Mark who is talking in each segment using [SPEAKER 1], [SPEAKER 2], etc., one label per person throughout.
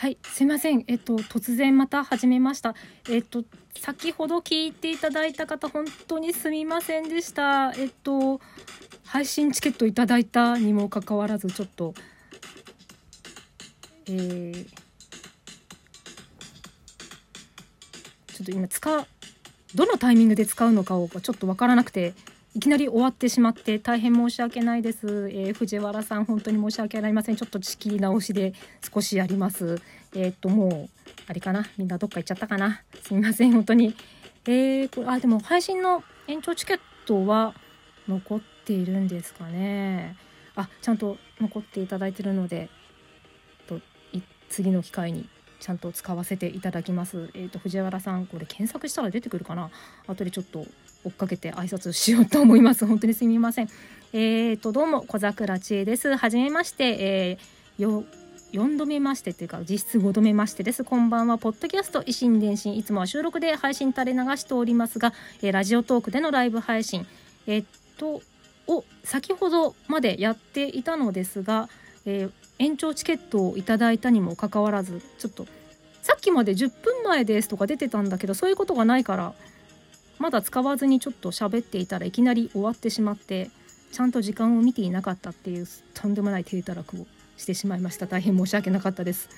[SPEAKER 1] はい、すいません。えっと、突然また始めました。えっと、先ほど聞いていただいた方、本当にすみませんでした。えっと、配信チケットいただいたにもかかわらず、ちょっと、えー、ちょっと今使う、どのタイミングで使うのかをちょっとわからなくて、いきなり終わってしまって大変申し訳ないです。えー藤原さん本当に申し訳ありません。ちょっと仕切り直しで少しやります。えーっともうあれかなみんなどっか行っちゃったかなすみません本当に。えー、これあでも配信の延長チケットは残っているんですかね。あちゃんと残っていただいてるのでと次の機会にちゃんと使わせていただきます。えーっと藤原さんこれ検索したら出てくるかな後でちょっと追っかけて挨拶しようと思います。本当にすみません。えー、とどうも小桜千恵です。はじめまして、えー、よ4度目ましてというか実質5度目ましてです。こんばんは。ポッドキャスト維新伝心いつもは収録で配信垂れ流しておりますが、えーラジオトークでのライブ配信えーっとを先ほどまでやっていたのですが、えー延長チケットをいただいたにもかかわらずちょっとさっきまで10分前ですとか出てたんだけどそういうことがないからまだ使わずにちょっと喋っていたらいきなり終わってしまってちゃんと時間を見ていなかったっていうとんでもない低たらくをしてしまいました。大変申し訳なかったです。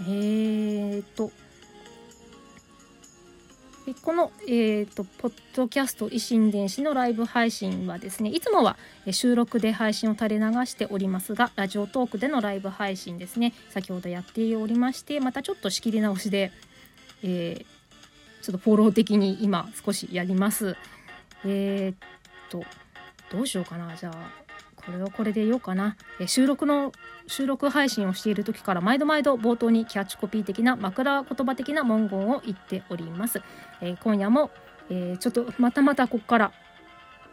[SPEAKER 1] えー、っとこの、えー、とポッドキャスト維新伝子のライブ配信はですねいつもは収録で配信を垂れ流しておりますがラジオトークでのライブ配信ですね。先ほどやっておりましてまたちょっと仕切り直しで、えーちょっとフォロー的に今少しやります。えー、っとどうしようかな。じゃあこれはこれでようかな。えー収録の収録配信をしている時から毎度毎度冒頭にキャッチコピー的な枕言葉的な文言を言っております。えー今夜も、えーちょっとまたまたここから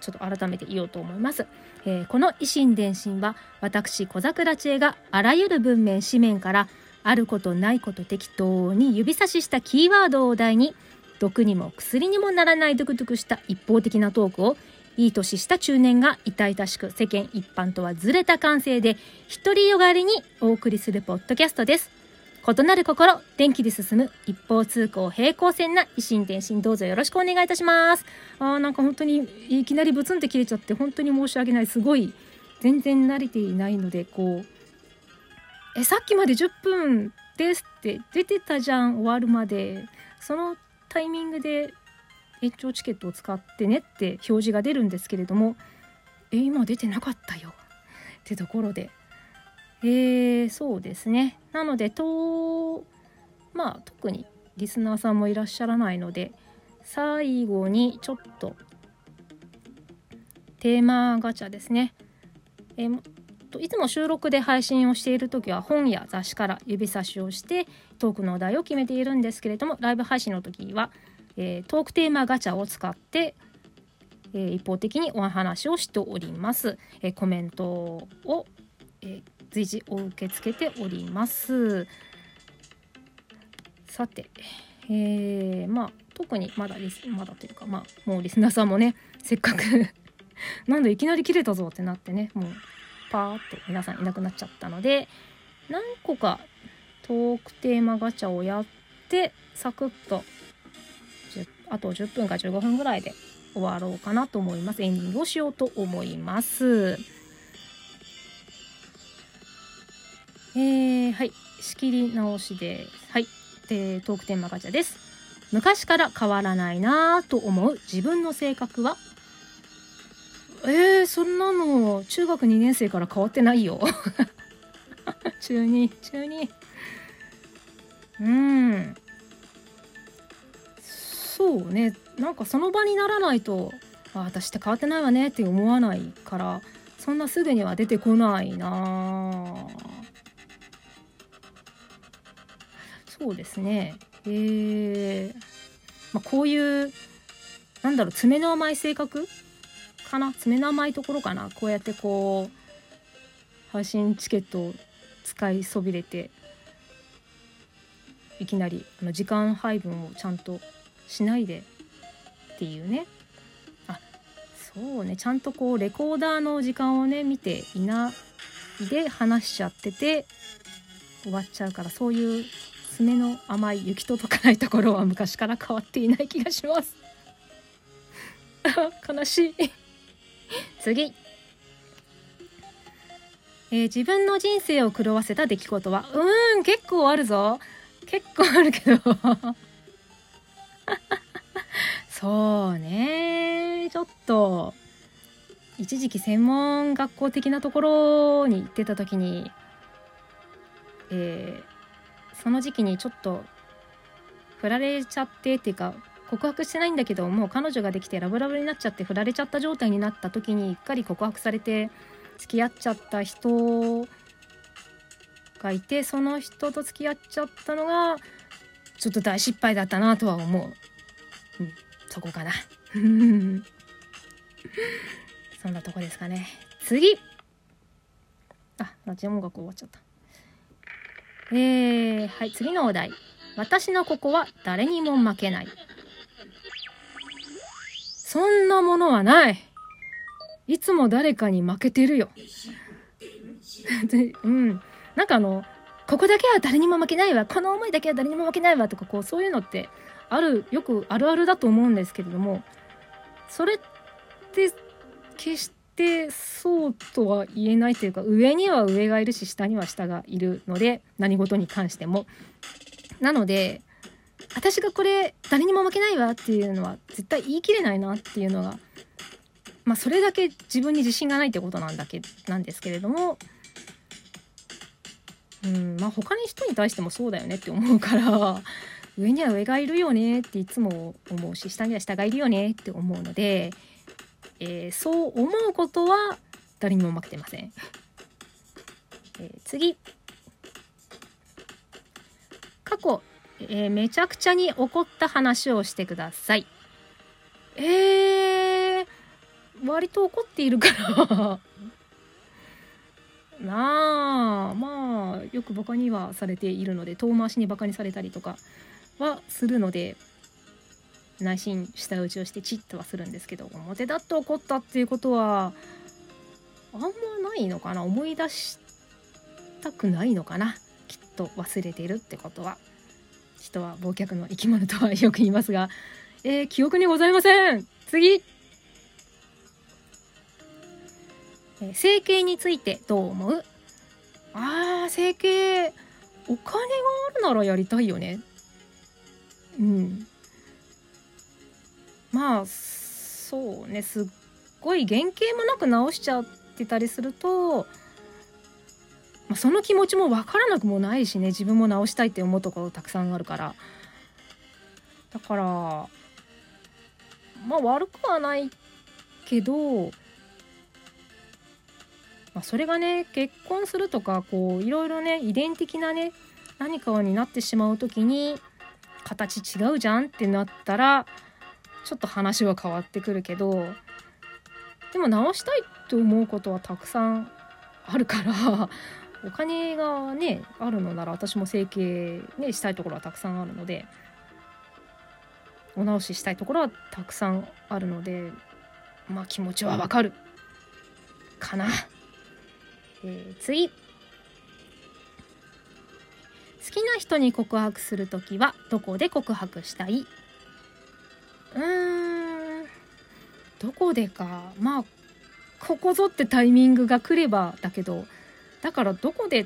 [SPEAKER 1] ちょっと改めて言おうと思います、えーこの維新伝心は私小桜知恵があらゆる文面紙面からあることないこと適当に指差ししたキーワードを題に毒にも薬にもならないドクドクした一方的なトークをいい年した中年が痛々しく世間一般とはずれた感性で独りよがりにお送りするポッドキャストです。異なる心電気で進む一方通行平行線な維新伝心どうぞよろしくお願いいたします。あーなんか本当にいきなりブツンって切れちゃって本当に申し訳ない。すごい全然慣れていないのでこうえさっきまで10分ですって出てたじゃん終わるまで。そのタイミングで延長チケットを使ってねって表示が出るんですけれどもえ今出てなかったよ。ってところで。えー、そうですね。なのでとまあ特にリスナーさんもいらっしゃらないので最後にちょっとテーマガチャですね。えといつも収録で配信をしている時は本や雑誌から指差しをしてトークのお題を決めているんですけれどもライブ配信の時は、えートークテーマガチャを使って、えー一方的にお話をしております、えーコメントを、え随時お受け付けております。さてえーまあ特にまだリスまだというかまあもうリスナーさんもねせっかく なんでいきなり切れたぞってなってねもうパーッと皆さんいなくなっちゃったので何個かトークテーマガチャをやってサクッとあと10分か15分ぐらいで終わろうかなと思います。エンディングをしようと思います。えー、はい。仕切り直しです。はい。でトークテーマガチャです。昔から変わらないなぁと思う自分の性格は？えー、そんなの中学2年生から変わってないよ。中2中2うん。そうね。なんかその場にならないとあ私って変わってないわねって思わないからそんなすぐには出てこないな。そうですね。えーまあ、こういうなんだろう爪の甘い性格かな爪の甘いところかな。こうやってこう配信チケットを使いそびれていきなりあの時間配分をちゃんとしないでっていうね。あそうね。ちゃんとこうレコーダーの時間をね見ていないで話しちゃってて終わっちゃうからそういう爪の甘い雪と解かないところは昔から変わっていない気がします。悲しい。次、えー、自分の人生を狂わせた出来事は？うーん結構あるぞ。結構あるけど。そうね。ちょっと一時期専門学校的なところに行ってた時に、えー、その時期にちょっと振られちゃってっていうか告白してないんだけどもう彼女ができてラブラブになっちゃって振られちゃった状態になった時にうっかり告白されて付き合っちゃった人がいてその人と付き合っちゃったのがちょっと大失敗だったなとは思う、うん、そこかな。そんなとこですかね。次。あラジオ音楽終わっちゃった。えー、はい。次のお題。私のここは誰にも負けない。そんなものはない。いつも誰かに負けてるよ。うん。なんかあのここだけは誰にも負けないわ。この思いだけは誰にも負けないわ。とかこうそういうのってあるよくあるあるだと思うんですけれども。それって決してそうとは言えないというか上には上がいるし下には下がいるので何事に関しても。なので私がこれ誰にも負けないわっていうのは絶対言い切れないなっていうのがまあそれだけ自分に自信がないってことなんだけなんですけれどもうんまあ他の人に対してもそうだよねって思うから 上には上がいるよねっていつも思うし下には下がいるよねって思うのでえー、そう思うことは誰にも負けてません。えー、次過去、えー、めちゃくちゃに怒った話をしてください。えー、割と怒っているから。なあまあよくバカにはされているので遠回しにバカにされたりとかはするので内心舌打ちをしてチッとはするんですけど表だって怒ったっていうことはあんまないのかな？思い出したくないのかな？きっと忘れてるってことは。人は忘却の生き物とはよく言いますが、えー、記憶にございません。次、えー、整形についてどう思う？あー整形。お金があるならやりたいよね。うん。まあそうね。すっごい原型もなく直しちゃってたりすると、まあ、その気持ちも分からなくもないしね自分も直したいって思うところたくさんあるから。だからまあ悪くはないけど、まあ、それがね結婚するとかこういろいろね遺伝的なね何かになってしまう時に形違うじゃんってなったらちょっと話は変わってくるけどでも直したいと思うことはたくさんあるからお金がねあるのなら私も整形、ね、したいところはたくさんあるのでお直ししたいところはたくさんあるのでまあ気持ちはわかるかな。えー、次。好きな人に告白する時はどこで告白したい？うーんどこでか。まあここぞってタイミングが来ればだけどだからどこで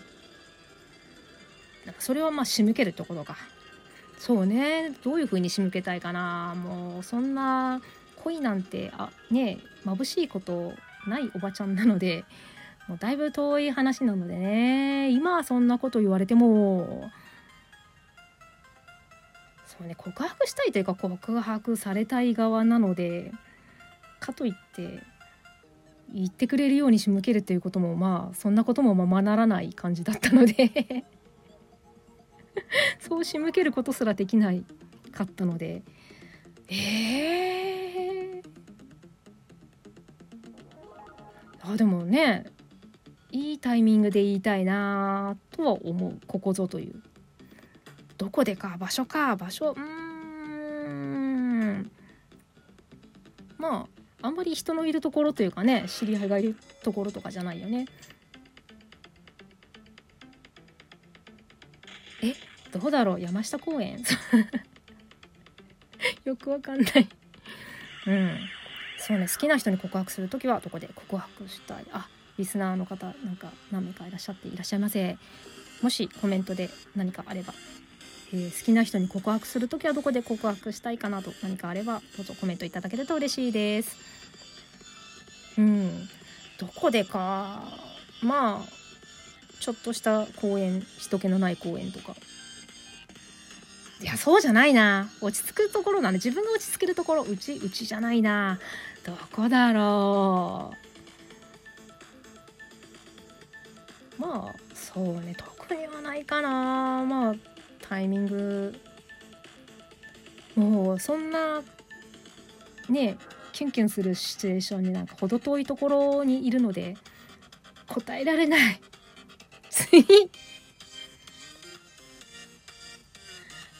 [SPEAKER 1] なんかそれはまあ仕向けるところかそうね。どういう風に仕向けたいかな。もうそんな恋なんてあね眩しいことないおばちゃんなのでもうだいぶ遠い話なのでね。今はそんなこと言われても。そうね。告白したいというか告白されたい側なのでかといって言ってくれるように仕向けるっていうこともまあそんなこともままならない感じだったので。そう仕向けることすらできないかったので。えー、あでもねいいタイミングで言いたいなとは思う。ここぞという。どこでか場所か場所。うん。まああんまり人のいるところというかね知り合いがいるところとかじゃないよね。えどうだろう？山下公園。よくわかんない。うん。そうね好きな人に告白する時はどこで告白したい。あリスナーの方なんか何名かいらっしゃっていらっしゃいませ。もしコメントで何かあれば、えー、好きな人に告白する時はどこで告白したいかなと何かあればどうぞコメントいただけると嬉しいです。うん。どこでか。まあちょっとした公園人気のない公園とか。いやそうじゃないな。落ち着くところなんで自分が落ち着けるところうちうちじゃないな。どこだろう。まあそうね。特にはないかな。まあタイミング。もうそんなねえキュンキュンするシチュエーションになんか程遠いところにいるので答えられない。次。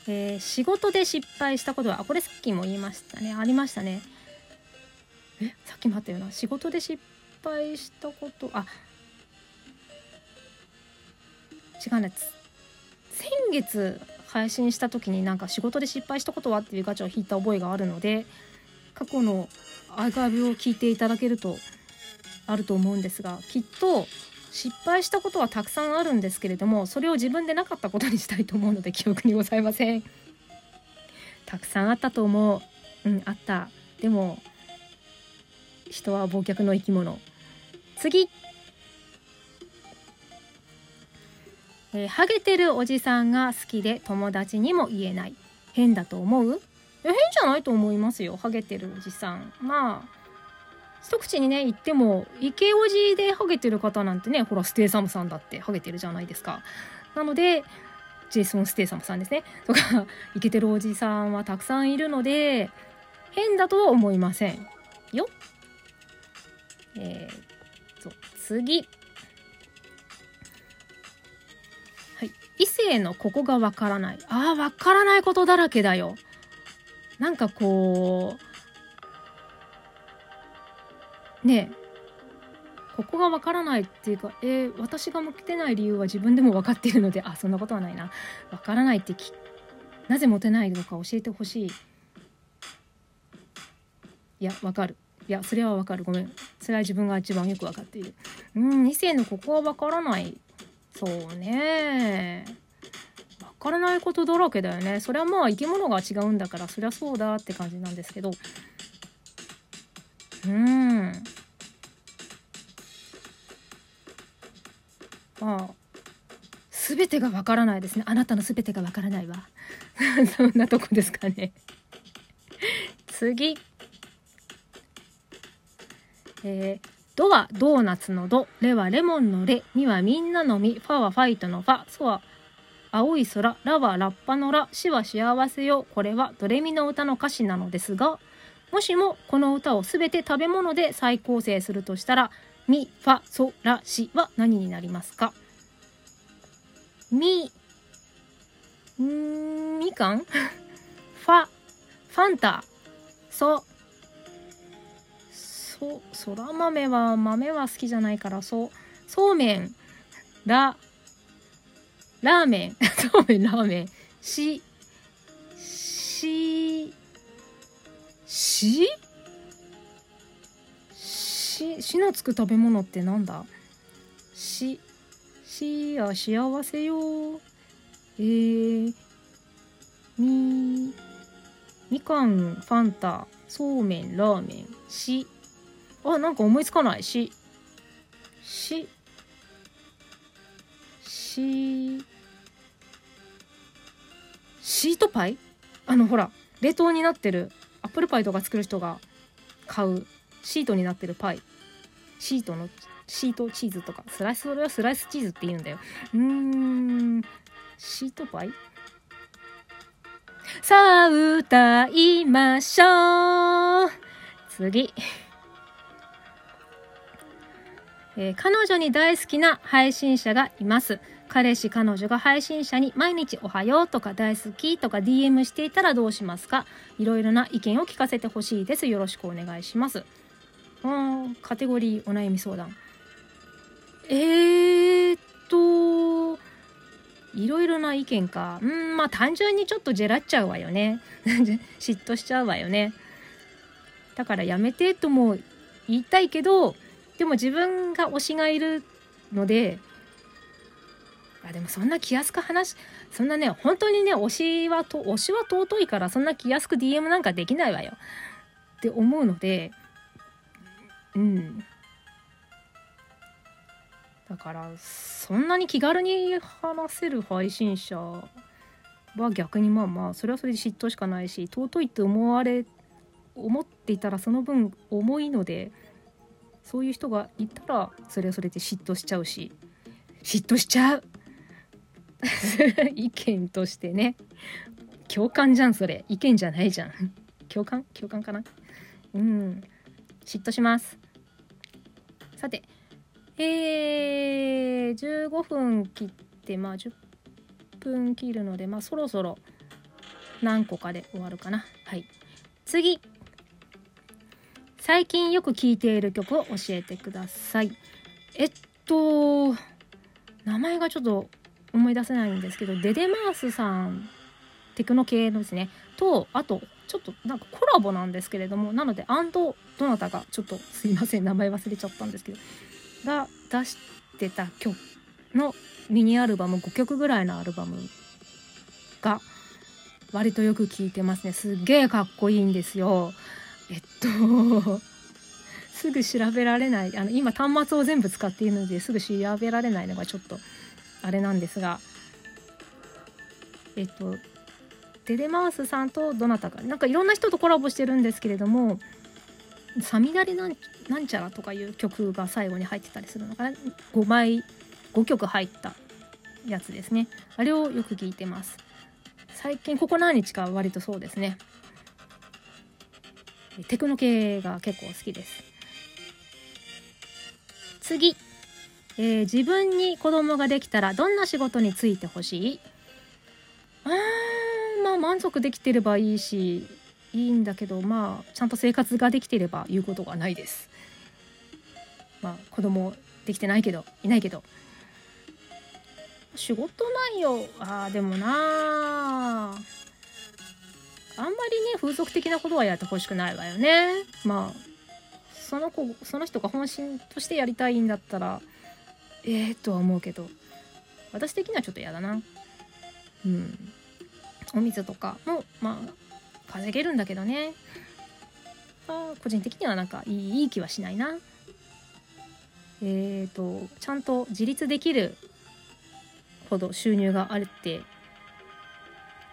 [SPEAKER 1] えー、仕事で失敗したことはあこれさっきも言いましたね。ありましたね。えさっきもあったよな。仕事で失敗したことあ違うね先月配信した時になんか仕事で失敗したことはっていうガチャを引いた覚えがあるので過去のアーカイブを聞いていただけるとあると思うんですがきっと失敗したことはたくさんあるんですけれどもそれを自分でなかったことにしたいと思うので記憶にございません。たくさんあったと思う。うんあった。でも人は忘却の生き物。次。えー、ハゲてるおじさんが好きで友達にも言えない。変だと思う？変じゃないと思いますよハゲてるおじさん。まあ一口にね言ってもイケおじでハゲてる方なんてねほらステイサムさんだってハゲてるじゃないですか。なのでジェイソン・ステイサムさんですね。とかイケてるおじさんはたくさんいるので変だとは思いませんよ。えー、と次。異性のここがわからない。ああわからないことだらけだよ。なんかこうねえ。ここがわからないっていうか、えー、私が向けてない理由は自分でも分かっているのであそんなことはないな。わからないってきなぜモテないのか教えてほしい。いやわかる。いやそれはわかる。ごめん。それは自分が一番よく分かっている。うん2世のここはわからない。そうね。わからないことだらけだよね。それはまあ生き物が違うんだからそりゃそうだって感じなんですけど。うん。ああ全てがわからないですね。あなたの全てがわからないわ。そんなとこですかね。次。えー、ドはドーナツのド、レはレモンのレ、ミはみんなのみ、ファはファイトのファ、ソは青い空、ラはラッパのラ、シは幸せよ。これはドレミの歌の歌詞なのですが、もしもこの歌を全て食べ物で再構成するとしたらミファソラシは何になりますか？ミんみかん？ファファンタソそそら豆は豆は好きじゃないからそうそうめんララーメン。そうめんラーメン。しししししのつく食べ物ってなんだ？ししや幸せよ。えー、みみかんファンタそうめんラーメン。しあなんか思いつかない。し。し。し。シートパイ？あのほら冷凍になってるアップルパイとか作る人が買うシートになってるパイ。シートのシートチーズとか。スライスそれはスライスチーズって言うんだよ。うーん。シートパイ？さあ歌いましょう。次。えー、彼女に大好きな配信者がいます彼氏彼女が配信者に毎日おはようとか大好きとか DM していたらどうしますか？いろいろな意見を聞かせてほしいです。よろしくお願いします。あカテゴリーお悩み相談。えーっと、いろいろな意見かうんまあ単純にちょっとジェラっちゃうわよね 嫉妬しちゃうわよねだからやめてとも言いたいけどでも自分が推しがいるのであでもそんな気安く話そんなね本当にね推しはと推しは尊いからそんな気安く DM なんかできないわよ。って思うのでうん。だからそんなに気軽に話せる配信者は逆にまあまあそれはそれで嫉妬しかないし尊いって思われ思っていたらその分重いのでそういう人がいたらそれはそれで嫉妬しちゃうし。嫉妬しちゃう？意見としてね。共感じゃんそれ。意見じゃないじゃん。共感？共感かな？うん。嫉妬します。さてえー、15分切ってまあ10分切るのでまあそろそろ何個かで終わるかな。はい。次最近よく聴いている曲を教えてください。えっと名前がちょっと思い出せないんですけどデデマースさんテクノ系のですね。とあとちょっとなんかコラボなんですけれどもなのでアンドどなたがちょっとすいません名前忘れちゃったんですけどが出してた曲のミニアルバム5曲ぐらいのアルバムが割とよく聴いてますね。すっげえかっこいいんですよ。えっと すぐ調べられない。あの今端末を全部使っているのですぐ調べられないのがちょっとあれなんですがえっとデデマウスさんとどなたか。なんかいろんな人とコラボしてるんですけれども「サミダレなんなんちゃら」とかいう曲が最後に入ってたりするのかな。5枚5曲入ったやつですね。あれをよく聞いてます。最近ここ何日か割とそうですね。テクノ系が結構好きです。次。えー、自分に子供ができたらどんな仕事に就いてほしい？あーまあ満足できてればいいしいいんだけどまあちゃんと生活ができてれば言うことがないです。まあ子供できてないけどいないけど。仕事内容あーでもなあんまりね風俗的なことはやってほしくないわよね。まあその子その人が本心としてやりたいんだったらええー、とは思うけど私的にはちょっと嫌だな。うん。お水とかもまあ稼げるんだけどね。あ個人的にはなんかいい気はしないな。えっ、ー、とちゃんと自立できるほど収入があるって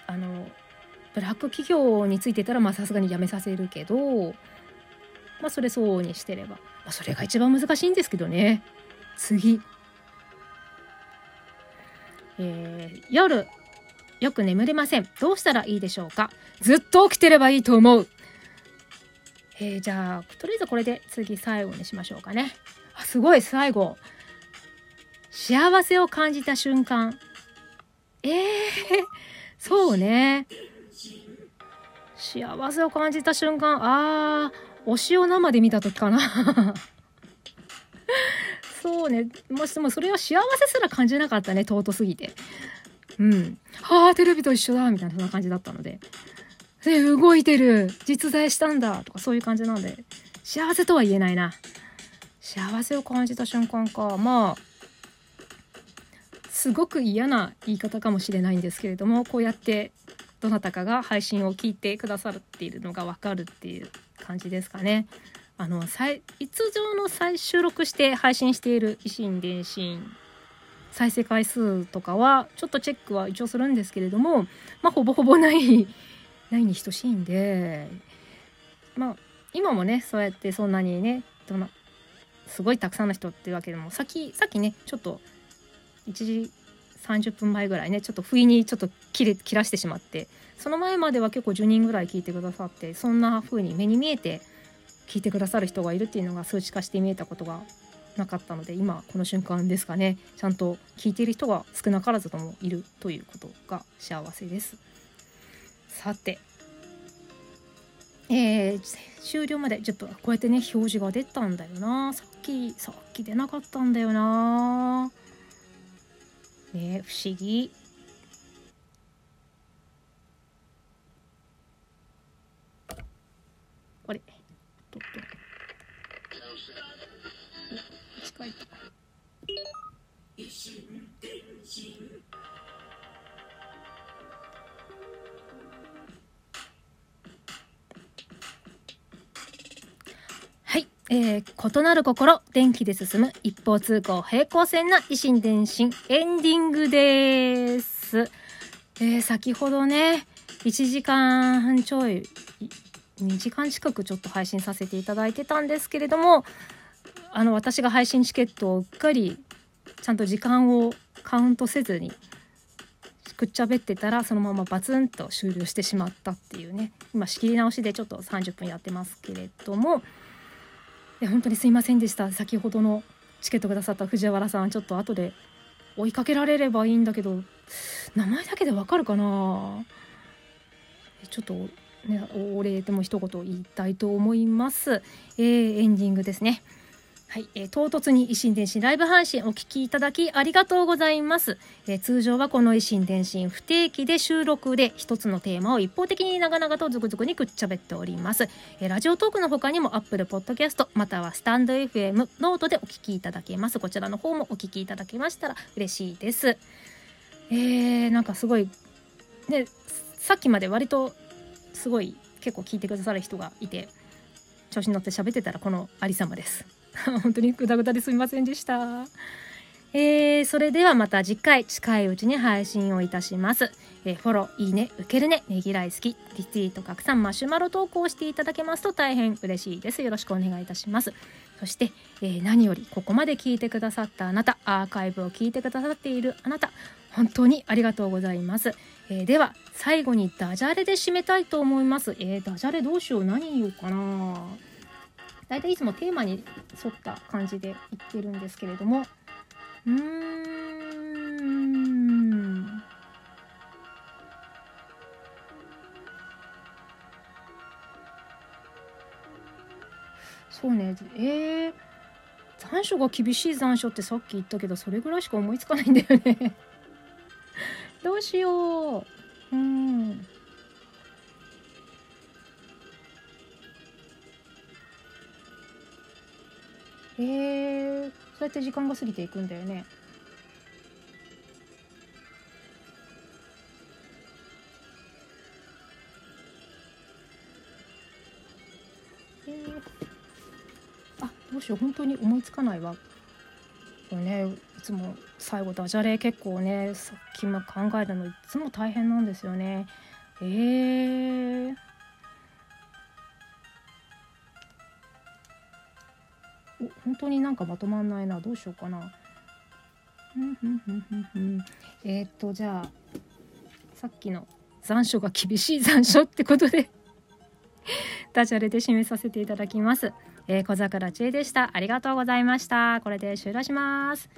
[SPEAKER 1] あのブラック企業についてたらさすがに辞めさせるけどまあそれ相応にしてれば、まあ、それが一番難しいんですけどね。次。えー、夜よく眠れません。どうしたらいいでしょうか？ずっと起きてればいいと思う。えー、じゃあとりあえずこれで次最後にしましょうかね。あすごい最後。幸せを感じた瞬間。えー、そうね。幸せを感じた瞬間あー推しを生で見た時かな そうね。もしもそれは幸せすら感じなかったね。尊すぎて。うん。はあ、テレビと一緒だみたいなそんな感じだったので。で、動いてる実在したんだとかそういう感じなので、幸せとは言えないな。幸せを感じた瞬間か。まあ、すごく嫌な言い方かもしれないんですけれども、こうやってどなたかが配信を聞いてくださっているのがわかるっていう感じですかね。あの再いつ上の再収録して配信している維新伝心再生回数とかはちょっとチェックは一応するんですけれどもまあほぼほぼないないに等しいんでまあ今もねそうやってそんなにねどなすごいたくさんの人っていうわけでもさっきさっきねちょっと1時30分前ぐらいねちょっと不意にちょっと切れ切らしてしまってその前までは結構10人ぐらい聞いてくださってそんな風に目に見えて聞いてくださる人がいるっていうのが数値化して見えたことがなかったので今この瞬間ですかね。ちゃんと聞いている人が少なからずともいるということが幸せです。さてえー、終了まで10分こうやってね表示が出たんだよな。さっきさっき出なかったんだよな。えー、不思議。あれ？っと。えー、異なる心電気で進む一方通行平行線な維新伝心エンディングです、えー、先ほどね1時間ちょい2時間近くちょっと配信させていただいてたんですけれどもあの私が配信チケットをうっかりちゃんと時間をカウントせずにくっちゃべってたらそのままバツンと終了してしまったっていうね。今仕切り直しでちょっと30分やってますけれどもや本当にすいませんでした。先ほどのチケットくださった藤原さんちょっと後で追いかけられればいいんだけど名前だけでわかるかな？ちょっとねお礼でも一言言いたいと思います、えー、エンディングですね。はい、えー、唐突に維新伝心ライブ配信お聞きいただきありがとうございます、えー、通常はこの維新伝心不定期で収録で一つのテーマを一方的に長々とズクズクにくっちゃべっております、えー、ラジオトークの他にも Apple Podcast またはスタンド FM ノートでお聞きいただけます。こちらの方もお聞きいただけましたら嬉しいです。えー、なんかすごいねさっきまで割とすごい結構聞いてくださる人がいて調子に乗って喋ってたらこのありさまです。本当にグダグダですみませんでした。えー、それではまた次回近いうちに配信をいたします。えー、フォロー、いいね、受けるね、ねぎらい好き、リツイート、拡散、マシュマロ投稿していただけますと大変嬉しいです。よろしくお願いいたします。そして、えー、何よりここまで聞いてくださったあなた、アーカイブを聞いてくださっているあなた、本当にありがとうございます。えー、では最後にダジャレで締めたいと思います。えー、ダジャレどうしよう何言おうかな。大体いつもテーマに沿った感じで言ってるんですけれども。うーん。そうね。えー、残暑が厳しい残暑ってさっき言ったけどそれぐらいしか思いつかないんだよね。どうしよう。うん。へえそうやって時間が過ぎていくんだよね。え、あどうしよう。本当に思いつかないわ。これねいつも最後ダジャレ結構ねさっきも考えるのいつも大変なんですよね。えー、本当になんかまとまんないな。どうしようかな。えー、っとじゃあさっきの残暑が厳しい残暑ってことで ダジャレで締めさせていただきます、えー、小桜知恵でした。ありがとうございました。これで終了します。